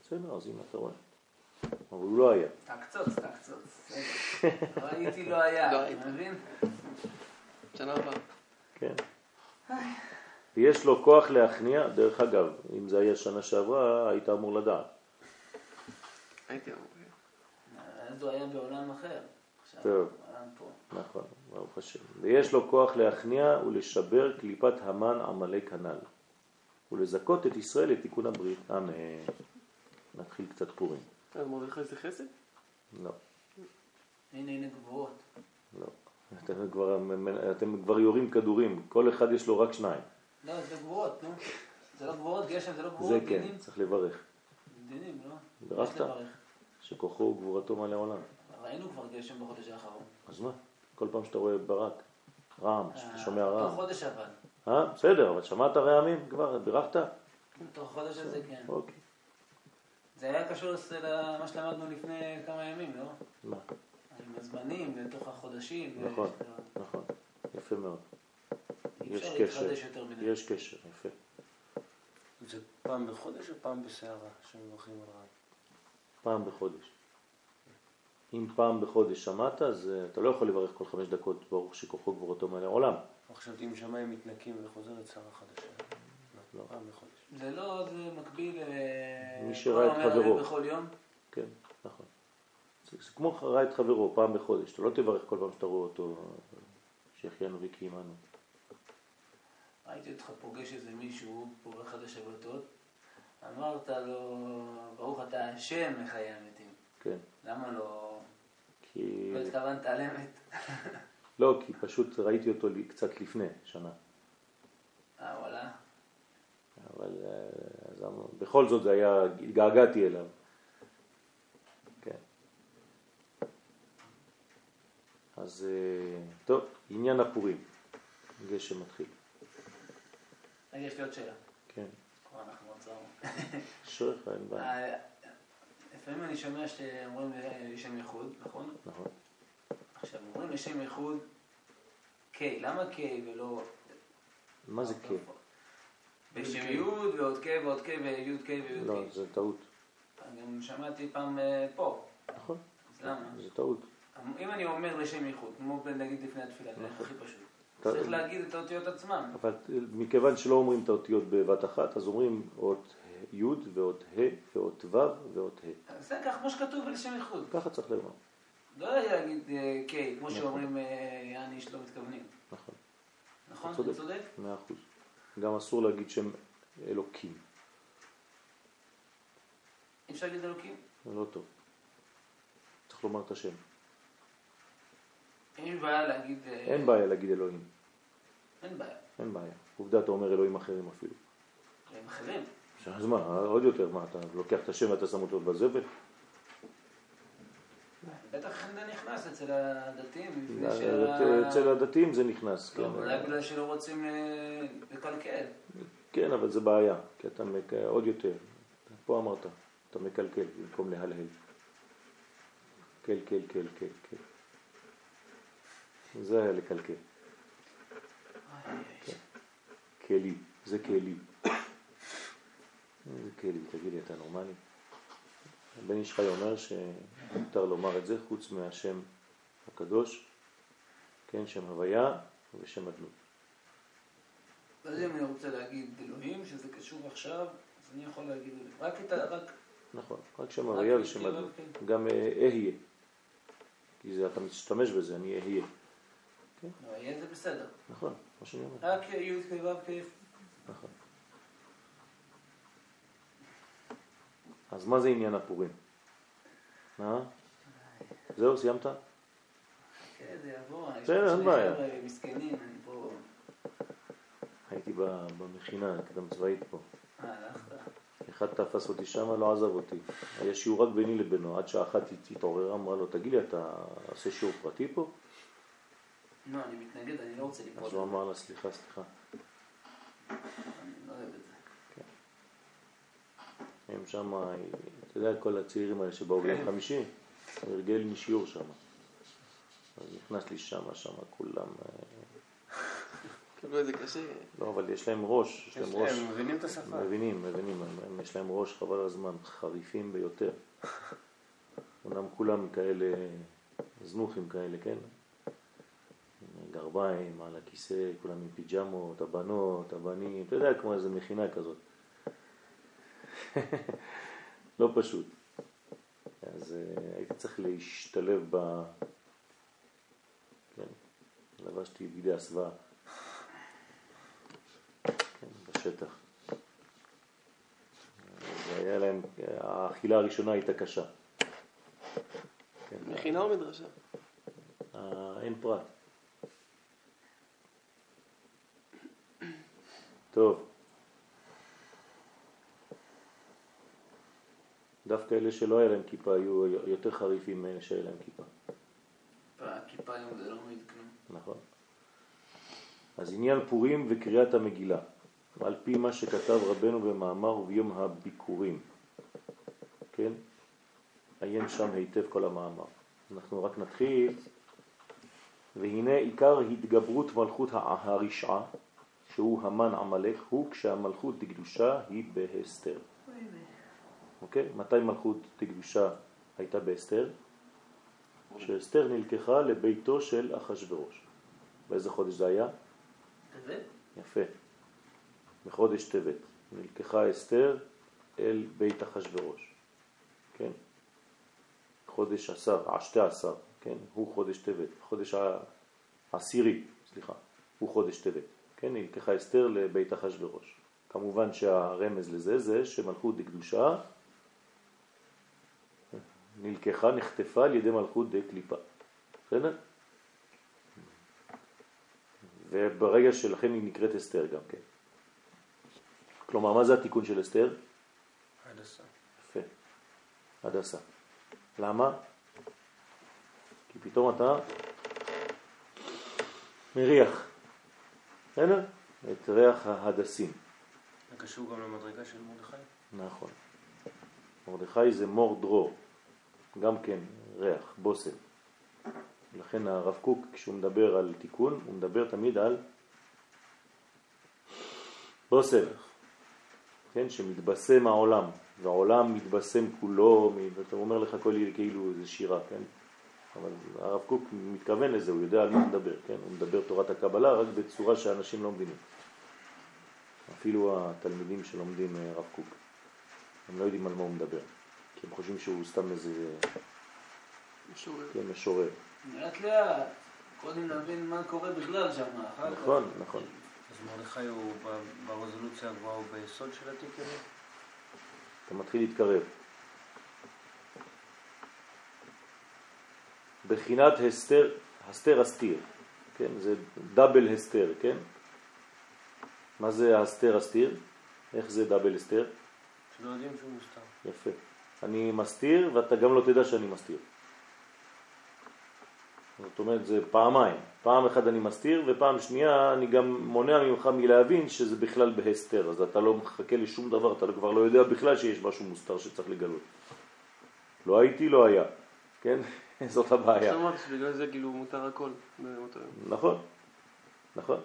בסדר, אז הנה אתה רואה. אבל הוא לא היה. תקצוץ, תקצוץ. ראיתי לא היה, לא אתה היית. מבין? שנה הבאה. כן. ויש לו כוח להכניע, דרך אגב, אם זה היה שנה שעברה, היית אמור לדעת. הייתי אמור. אז הוא היה בעולם אחר. עכשיו, טוב. נכון, ברוך השם. ויש לו כוח להכניע ולשבר קליפת המן עמלק הנ"ל, ולזכות את ישראל לתיקון הברית. אמן. נתחיל קצת פורים. אז מרדכי זה חסד? לא, הנה הנה גבוהות. לא. אתם כבר, אתם כבר יורים כדורים, כל אחד יש לו רק שניים. לא, זה גבוהות, נו. זה לא גבוהות, גשם זה לא זה גבוהות, כן. צריך לברך. דינים, לא? לברך. שכוחו וגבורתו מלא עולם. ראינו כבר גשם בחודש האחרון. אז מה? כל פעם שאתה רואה ברק, רעם, שאתה שומע אה, רעם. תוך חודש אבל. אה, בסדר, אבל שמעת רעמים כבר? בירכת? תוך חודש הזה כן. אוקיי. זה היה קשור למה שלמדנו לפני כמה ימים, לא? מה? עם הזמנים לתוך החודשים. נכון. ו- נכון, יפה מאוד. אי יש אפשר קשר. להתחדש יותר מדי. יש קשר, יפה. זה פעם בחודש או פעם בסערה שמברכים על רעב? פעם בחודש. אם פעם בחודש שמעת, אז אתה לא יכול לברך כל חמש דקות, ברוך שכוחו גבורתו מלא עולם. חשבתי אם שמיים מתנקים וחוזרת סערה חדשה. לא, פעם בחודש. זה לא, זה מקביל ל... מי שראה את חברו. בכל יום. כן, נכון. זה, זה כמו ראה את חברו פעם בחודש, אתה לא תברך כל פעם שאתה רואה אותו, שהחיינו וקיימנו. ראיתי אותך פוגש איזה מישהו פה באחד השבתות, אמרת לו, ברוך אתה השם מחיי המתים. כן, למה לא... כי... לא התכוונת על אמת? לא, כי פשוט ראיתי אותו קצת לפני, שנה. אה, וואלה. אבל אה, אז בכל זאת זה היה, התגעגעתי אליו. כן. אז אה, טוב, עניין הפורים. גשם מתחיל. רגע, יש לי עוד שאלה. כן. אנחנו עצרנו. *laughs* אשריך, אין בעיה. אה, לפעמים אני שומע שאומרים לשם ייחוד, נכון? נכון. עכשיו, אומרים לשם ייחוד K, למה K ולא... מה זה כן? בשם י' ועוד K ועוד K וי' K וי' לא, K. זה טעות. גם שמעתי פעם אה, פה, נכון, אז למה? זה טעות. אם אני אומר לשם ייחוד, כמו נגיד לפני התפילה, זה הכי פשוט. צריך להגיד את האותיות עצמם. אבל מכיוון שלא אומרים את האותיות בבת אחת, אז אומרים אות י' ואות ה' ואות ו' ואות ה'. זה ככה כמו שכתוב לשם ייחוד. ככה צריך לומר. לא להגיד אה, K, כמו נכון. שאומרים אה, יעני שלא מתכוונים. נכון, נכון? אתה צודק? מאה אחוז. גם אסור להגיד שם אלוקים, אפשר להגיד אלוקים? זה לא טוב. צריך לומר את השם. אין בעיה להגיד... אה, אין בעיה להגיד אלוהים, אין בעיה. אין בעיה. עובדה, אתה אומר אלוהים אחרים אפילו. הם אחרים. אז מה, עוד יותר, מה, אתה לוקח את השם ואתה שם אותו בזבל? בטח זה נכנס אצל הדתיים. אצל הדתיים זה נכנס, כן. אולי בגלל שלא רוצים אה, לקלקל. כן, אבל זה בעיה, כי אתה. עוד יותר. פה אמרת, אתה מקלקל במקום להלהל. קל, קל, קל, קל, קל. זה היה לקלקל. כן. כלי, זה כלי. זה כלי, תגיד לי, אתה נורמלי? הבן איש חי אומר שמותר לומר את זה חוץ מהשם הקדוש, כן, שם הוויה ושם אדנות. אז אם אני רוצה להגיד אלוהים, שזה קשור עכשיו, אז אני יכול להגיד רק את ה... רק... נכון, רק שם הוויה ושם אדנות. כן. גם אה, אהיה, כי זה, אתה משתמש בזה, אני אהיה. לא, יהיה זה בסדר. נכון, מה שאני אומר. רק י' כ' ו' כ'. נכון. אז מה זה עניין הפורים? אה? זהו, סיימת? כן, זה יבוא. יש בסדר, אין בעיה. חבר'ה מסכנים, אני פה... הייתי במכינה הקדם צבאית פה. אה, הלכת. אחד תפס אותי שם, לא עזב אותי. היה שיעור רק ביני לבינו, עד שעה אחת היא התעוררה, אמרה לו, תגיד לי, אתה עושה שיעור פרטי פה? לא, אני מתנגד, אני לא רוצה ליפול. אז הוא אמר לה, סליחה, סליחה. אני לא אוהב את זה. הם שם, אתה יודע, כל הצעירים האלה שבאו ביום חמישי, הוא הרגל לי שיעור שם. אז נכנס לי שם, שם כולם, אה, קיבלו את זה קשה. לא, אבל יש להם ראש, יש להם ראש, הם מבינים את השפה. מבינים, מבינים, יש להם ראש חבל הזמן, חריפים ביותר. *laughs* אומנם כולם כאלה, זנוחים כאלה, כן? גרביים על הכיסא, כולם עם פיג'מות, הבנות, הבנים, אתה יודע, כמו איזה מכינה כזאת. *laughs* לא פשוט. אז אה, הייתי צריך להשתלב ב... כן, לבשתי בגדי הסוואה. כן, בשטח. והיה להם להם, האכילה הראשונה הייתה קשה. כן, מכינה או מדרשה? אה, אין פרט. טוב. דווקא אלה שלא היה להם כיפה היו יותר חריפים מאלה שהיה להם כיפה. הכיפה היום זה לא מעיד כלום. נכון. אז עניין פורים וקריאת המגילה, על פי מה שכתב רבנו במאמר וביום הביקורים, כן? עיין שם היטב כל המאמר. אנחנו רק נתחיל, והנה עיקר התגברות מלכות הרשעה, שהוא המן עמלק, הוא כשהמלכות דקדושה היא בהסתר. אוקיי? מתי מלכות דקדושה הייתה בהסתר? שאסתר נלקחה לביתו של אחשוורוש. באיזה חודש זה היה? טבת? יפה. בחודש טבת. נלקחה אסתר אל בית אחשוורוש. כן? חודש עשר, שתי עשר, כן? הוא חודש טבת. חודש העשירי, סליחה, הוא חודש טבת. כן? נלקחה אסתר לבית אחשוורוש. כמובן שהרמז לזה זה שמלכות דקדושה נלקחה, נחטפה על ידי מלכות דה קליפה. בסדר? וברגע שלכן היא נקראת אסתר גם כן. כלומר, מה זה התיקון של אסתר? הדסה. יפה, הדסה. למה? כי פתאום אתה מריח, בסדר? את ריח ההדסים. זה קשור גם למדרגה של מרדכי? נכון. מרדכי זה מור דרור. גם כן ריח, בושם. לכן הרב קוק, כשהוא מדבר על תיקון, הוא מדבר תמיד על בושם, כן, שמתבשם העולם, והעולם מתבשם כולו, ואתה אומר לך כל כאילו זה שירה, כן? אבל הרב קוק מתכוון לזה, הוא יודע על מה הוא מדבר, כן? הוא מדבר תורת הקבלה רק בצורה שאנשים לא מבינים. אפילו התלמידים שלומדים אה, הרב קוק, הם לא יודעים על מה הוא מדבר. כי הם חושבים שהוא סתם איזה... משורר. כן, משורר. לאט לאט, קודם להבין מה קורה בכלל שם, אחר כך. נכון, נכון. אז מרדכי הוא ברזולוציה הגבוהה, הוא ביסוד של התיק? אתה מתחיל להתקרב. בחינת הסתר, הסתר הסתיר, כן? זה דאבל הסתר, כן? מה זה הסתר הסתיר? איך זה דאבל הסתר? שלא יודעים שהוא מוסתר. יפה. אני מסתיר ואתה גם לא תדע שאני מסתיר. זאת אומרת, זה פעמיים. פעם אחת אני מסתיר ופעם שנייה אני גם מונע ממך מלהבין שזה בכלל בהסתר, אז אתה לא מחכה לשום דבר, אתה כבר לא יודע בכלל שיש משהו מוסתר שצריך לגלות. לא הייתי, לא היה. כן? *laughs* זאת הבעיה. אמרת שבגלל זה כאילו מותר הכל יום. נכון, נכון.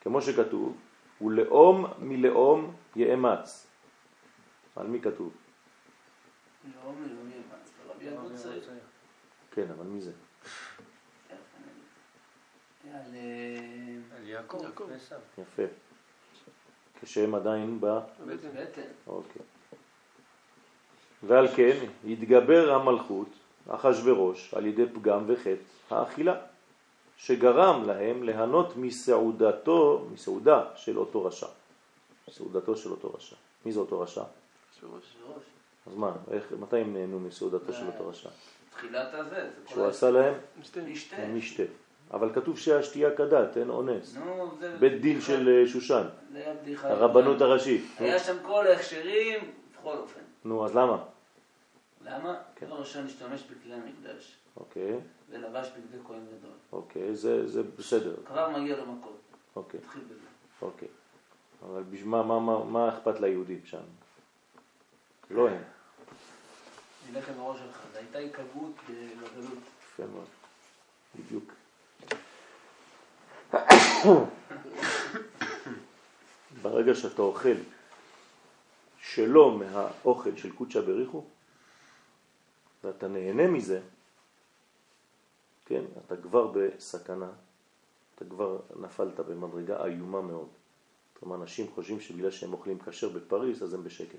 כמו שכתוב, ולאום מלאום יאמץ. על מי כתוב? לא, רבי צעיר. כן, אבל מי זה? על... אה, יעקב. יפה. כשהם עדיין ב... בטן. אוקיי. ועל כן התגבר המלכות, אחשוורוש, על ידי פגם וחטא האכילה, שגרם להם ליהנות מסעודתו, מסעודה של אותו רשע. מסעודתו של אותו רשע. מי זה אותו רשע? שורש. אז מה, איך, מתי הם נהנו מסעודתו של אותו רשע? תחילת הזה, זה כל שהוא עשה להם משתה. משתה. אבל כתוב שהשתייה כדת, אין אונס. נו, זה... בית דין של אה, שושן, זה היה בדיחה. הרבנות הראשית. נו, היה שם כל ההכשרים, בכל אופן. נו, אז למה? למה? כן. דבר ראשון השתמש בכלי המקדש, אוקיי, ולבש בגדי כהן גדול. אוקיי, זה, זה בסדר. כבר מגיע לו מכות. אוקיי, תתחיל בזה. אוקיי. אבל בשביל מה, מה, מה, מה אכפת ליהודים שם? לא הם. עם הראש שלך. זו הייתה התקרבות לגלות. יפה מאוד. בדיוק. ברגע שאתה אוכל שלא מהאוכל של קודשא בריחו, ואתה נהנה מזה, כן, אתה כבר בסכנה, אתה כבר נפלת במדרגה איומה מאוד. אומרת, אנשים חושבים שבגלל שהם אוכלים כשר בפריס, אז הם בשקט.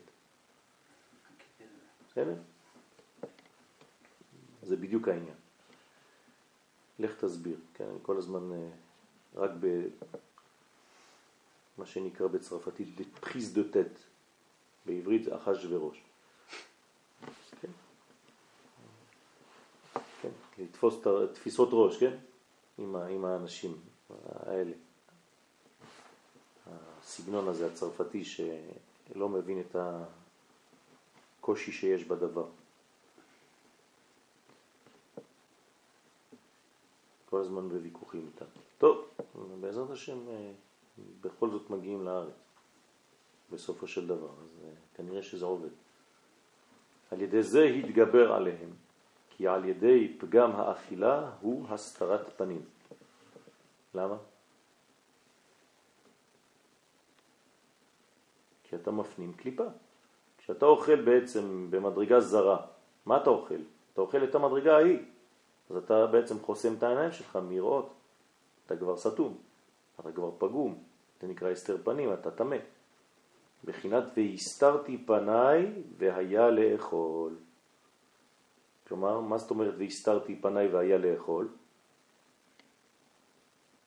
בסדר? זה בדיוק העניין. לך תסביר, כן? אני כל הזמן אה, רק ב... מה שנקרא בצרפתית פחיס דה טט, בעברית זה אחש וראש. כן? כן, לתפוס תפיסות ראש, כן? עם, עם האנשים האלה. הסגנון הזה הצרפתי שלא מבין את הקושי שיש בדבר. כל הזמן בוויכוחים איתם. טוב, בעזרת השם אה, בכל זאת מגיעים לארץ בסופו של דבר, אז אה, כנראה שזה עובד. על ידי זה התגבר עליהם, כי על ידי פגם האכילה הוא הסתרת פנים. למה? כי אתה מפנים קליפה. כשאתה אוכל בעצם במדרגה זרה, מה אתה אוכל? אתה אוכל את המדרגה ההיא. אז אתה בעצם חוסם את העיניים שלך מראות. אתה כבר סתום, אתה כבר פגום, זה נקרא הסתר פנים, אתה טמא. בחינת והסתרתי פניי והיה לאכול. כלומר, מה זאת אומרת והסתרתי פניי והיה לאכול?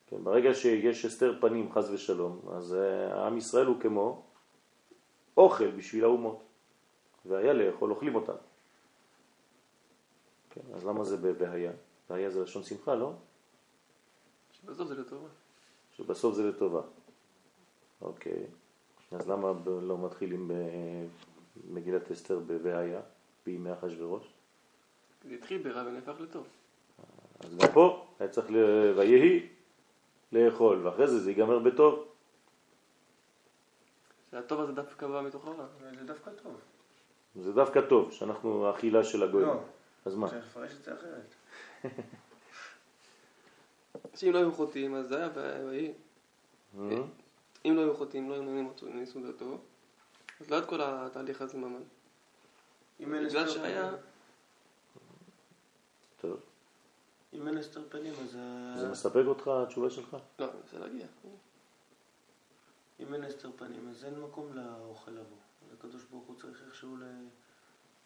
כן, ברגע שיש הסתר פנים, חז ושלום, אז אה, עם ישראל הוא כמו אוכל בשביל האומות, והיה לאכול, אוכלים אותם. כן, אז למה זה ב"והיה"? והיה זה לשון שמחה, לא? שבסוף זה לטובה. שבסוף זה לטובה. אוקיי. אז למה לא מתחילים במגילת אסתר ב"והיה", בימי אחשוורוש? זה התחיל ברע ונהפך לטוב. אז גם פה היה צריך ויהי לאכול, ואחרי זה זה ייגמר בטוב. הטוב הזה דווקא בא מתוך הרע. זה דווקא טוב. זה דווקא טוב, שאנחנו האכילה של הגויים. לא. אז מה? צריך לפרש את זה אחרת. *laughs* שאם לא היו חוטאים, אז זה היה ויהי. אה? אם לא היו חוטאים, לא היו נהנים ניסו דתו, אז לא את כל התהליך הזה ממש. אם אין בגלל שהיה... טוב. אם אין הסתר פנים, אז ה- זה מספק אותך התשובה שלך? לא, אני מנסה להגיע. אם אין הסתר פנים, אז אין מקום לאוכל לבוא. הקדוש ברוך הוא צריך איכשהו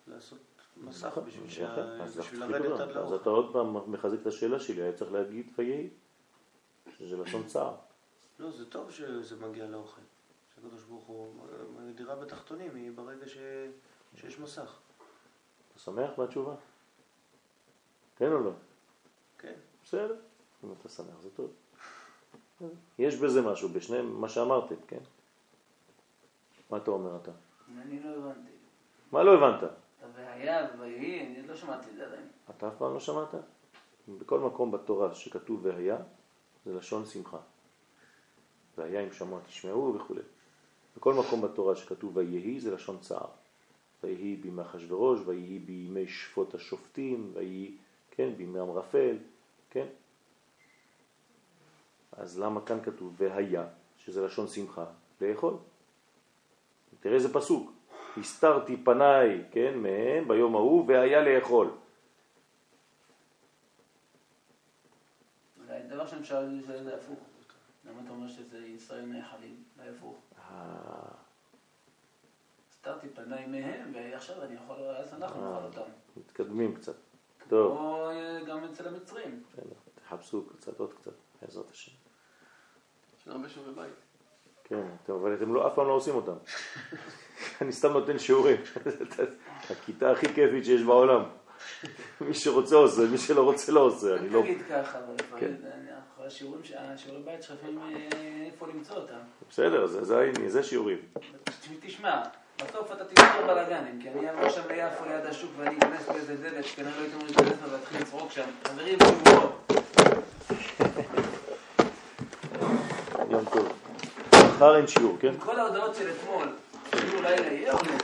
לעשות מסך בשביל שה- יפה, אז בשביל להפחיד לרדת. עד אז לאוכל. אתה עוד פעם מחזק את השאלה שלי, היה צריך להגיד ויהי, שזה לשון צער. לא, זה טוב שזה מגיע לאוכל. שהקדוש ברוך הוא, הדירה בתחתונים היא ברגע ש... שיש מסך. אתה שמח מהתשובה? כן או לא? כן. בסדר, אם אתה שמח זה טוב. יש בזה משהו, בשני מה שאמרתם, כן? מה אתה אומר אתה? אני לא הבנתי. מה לא הבנת? והיה ויהי, אני לא שמעתי את זה עדיין. אתה אף פעם לא שמעת? בכל מקום בתורה שכתוב והיה, זה לשון שמחה. והיה אם שמוע תשמעו וכו'. בכל מקום בתורה שכתוב ויהי זה לשון צער. ויהי בימי אחשוורוש, ויהי בימי שפוט השופטים, ויהי, כן, בימי אמרפל, כן? אז למה כאן כתוב והיה, שזה לשון שמחה, לאכול? תראה איזה פסוק, הסתרתי פניי, כן, מהם ביום ההוא, והיה לאכול. אולי דבר שאני שואל זה הפוך. למה אתה אומר שזה ישראל נאכלים? זה הפוך. אה, הסתרתי פניי מהם, ועכשיו אני יכול, אז אנחנו אה. נאכל אותם. מתקדמים קצת. טוב, כמו אה, גם אצל המצרים. תחפשו קצת, עוד קצת, בעזרת השם. יש לנו הרבה שיעורי בית. כן, אבל אתם לא, אף פעם לא עושים אותם. אני סתם נותן שיעורים. הכיתה הכי כיפית שיש בעולם. מי שרוצה עושה, מי שלא רוצה לא עושה. אני לא... תגיד ככה, אבל כן. השיעורים, השיעורי בית שלך לפעמים אה, איפה למצוא אותם. בסדר, זה- שיעורים. תשמע, בסוף אתה תסתור בלאגנים, כי אני אעבור שם ליפו ליד השוק ואני אכנס באיזה דלת שכנראה לא הייתם אומרים להיכנס ואתחיל לצרוק שם, חברים, שבועות. יום טוב. מחר אין שיעור, כן? כל ההודעות של אתמול, כאילו לילה יהיה או לא?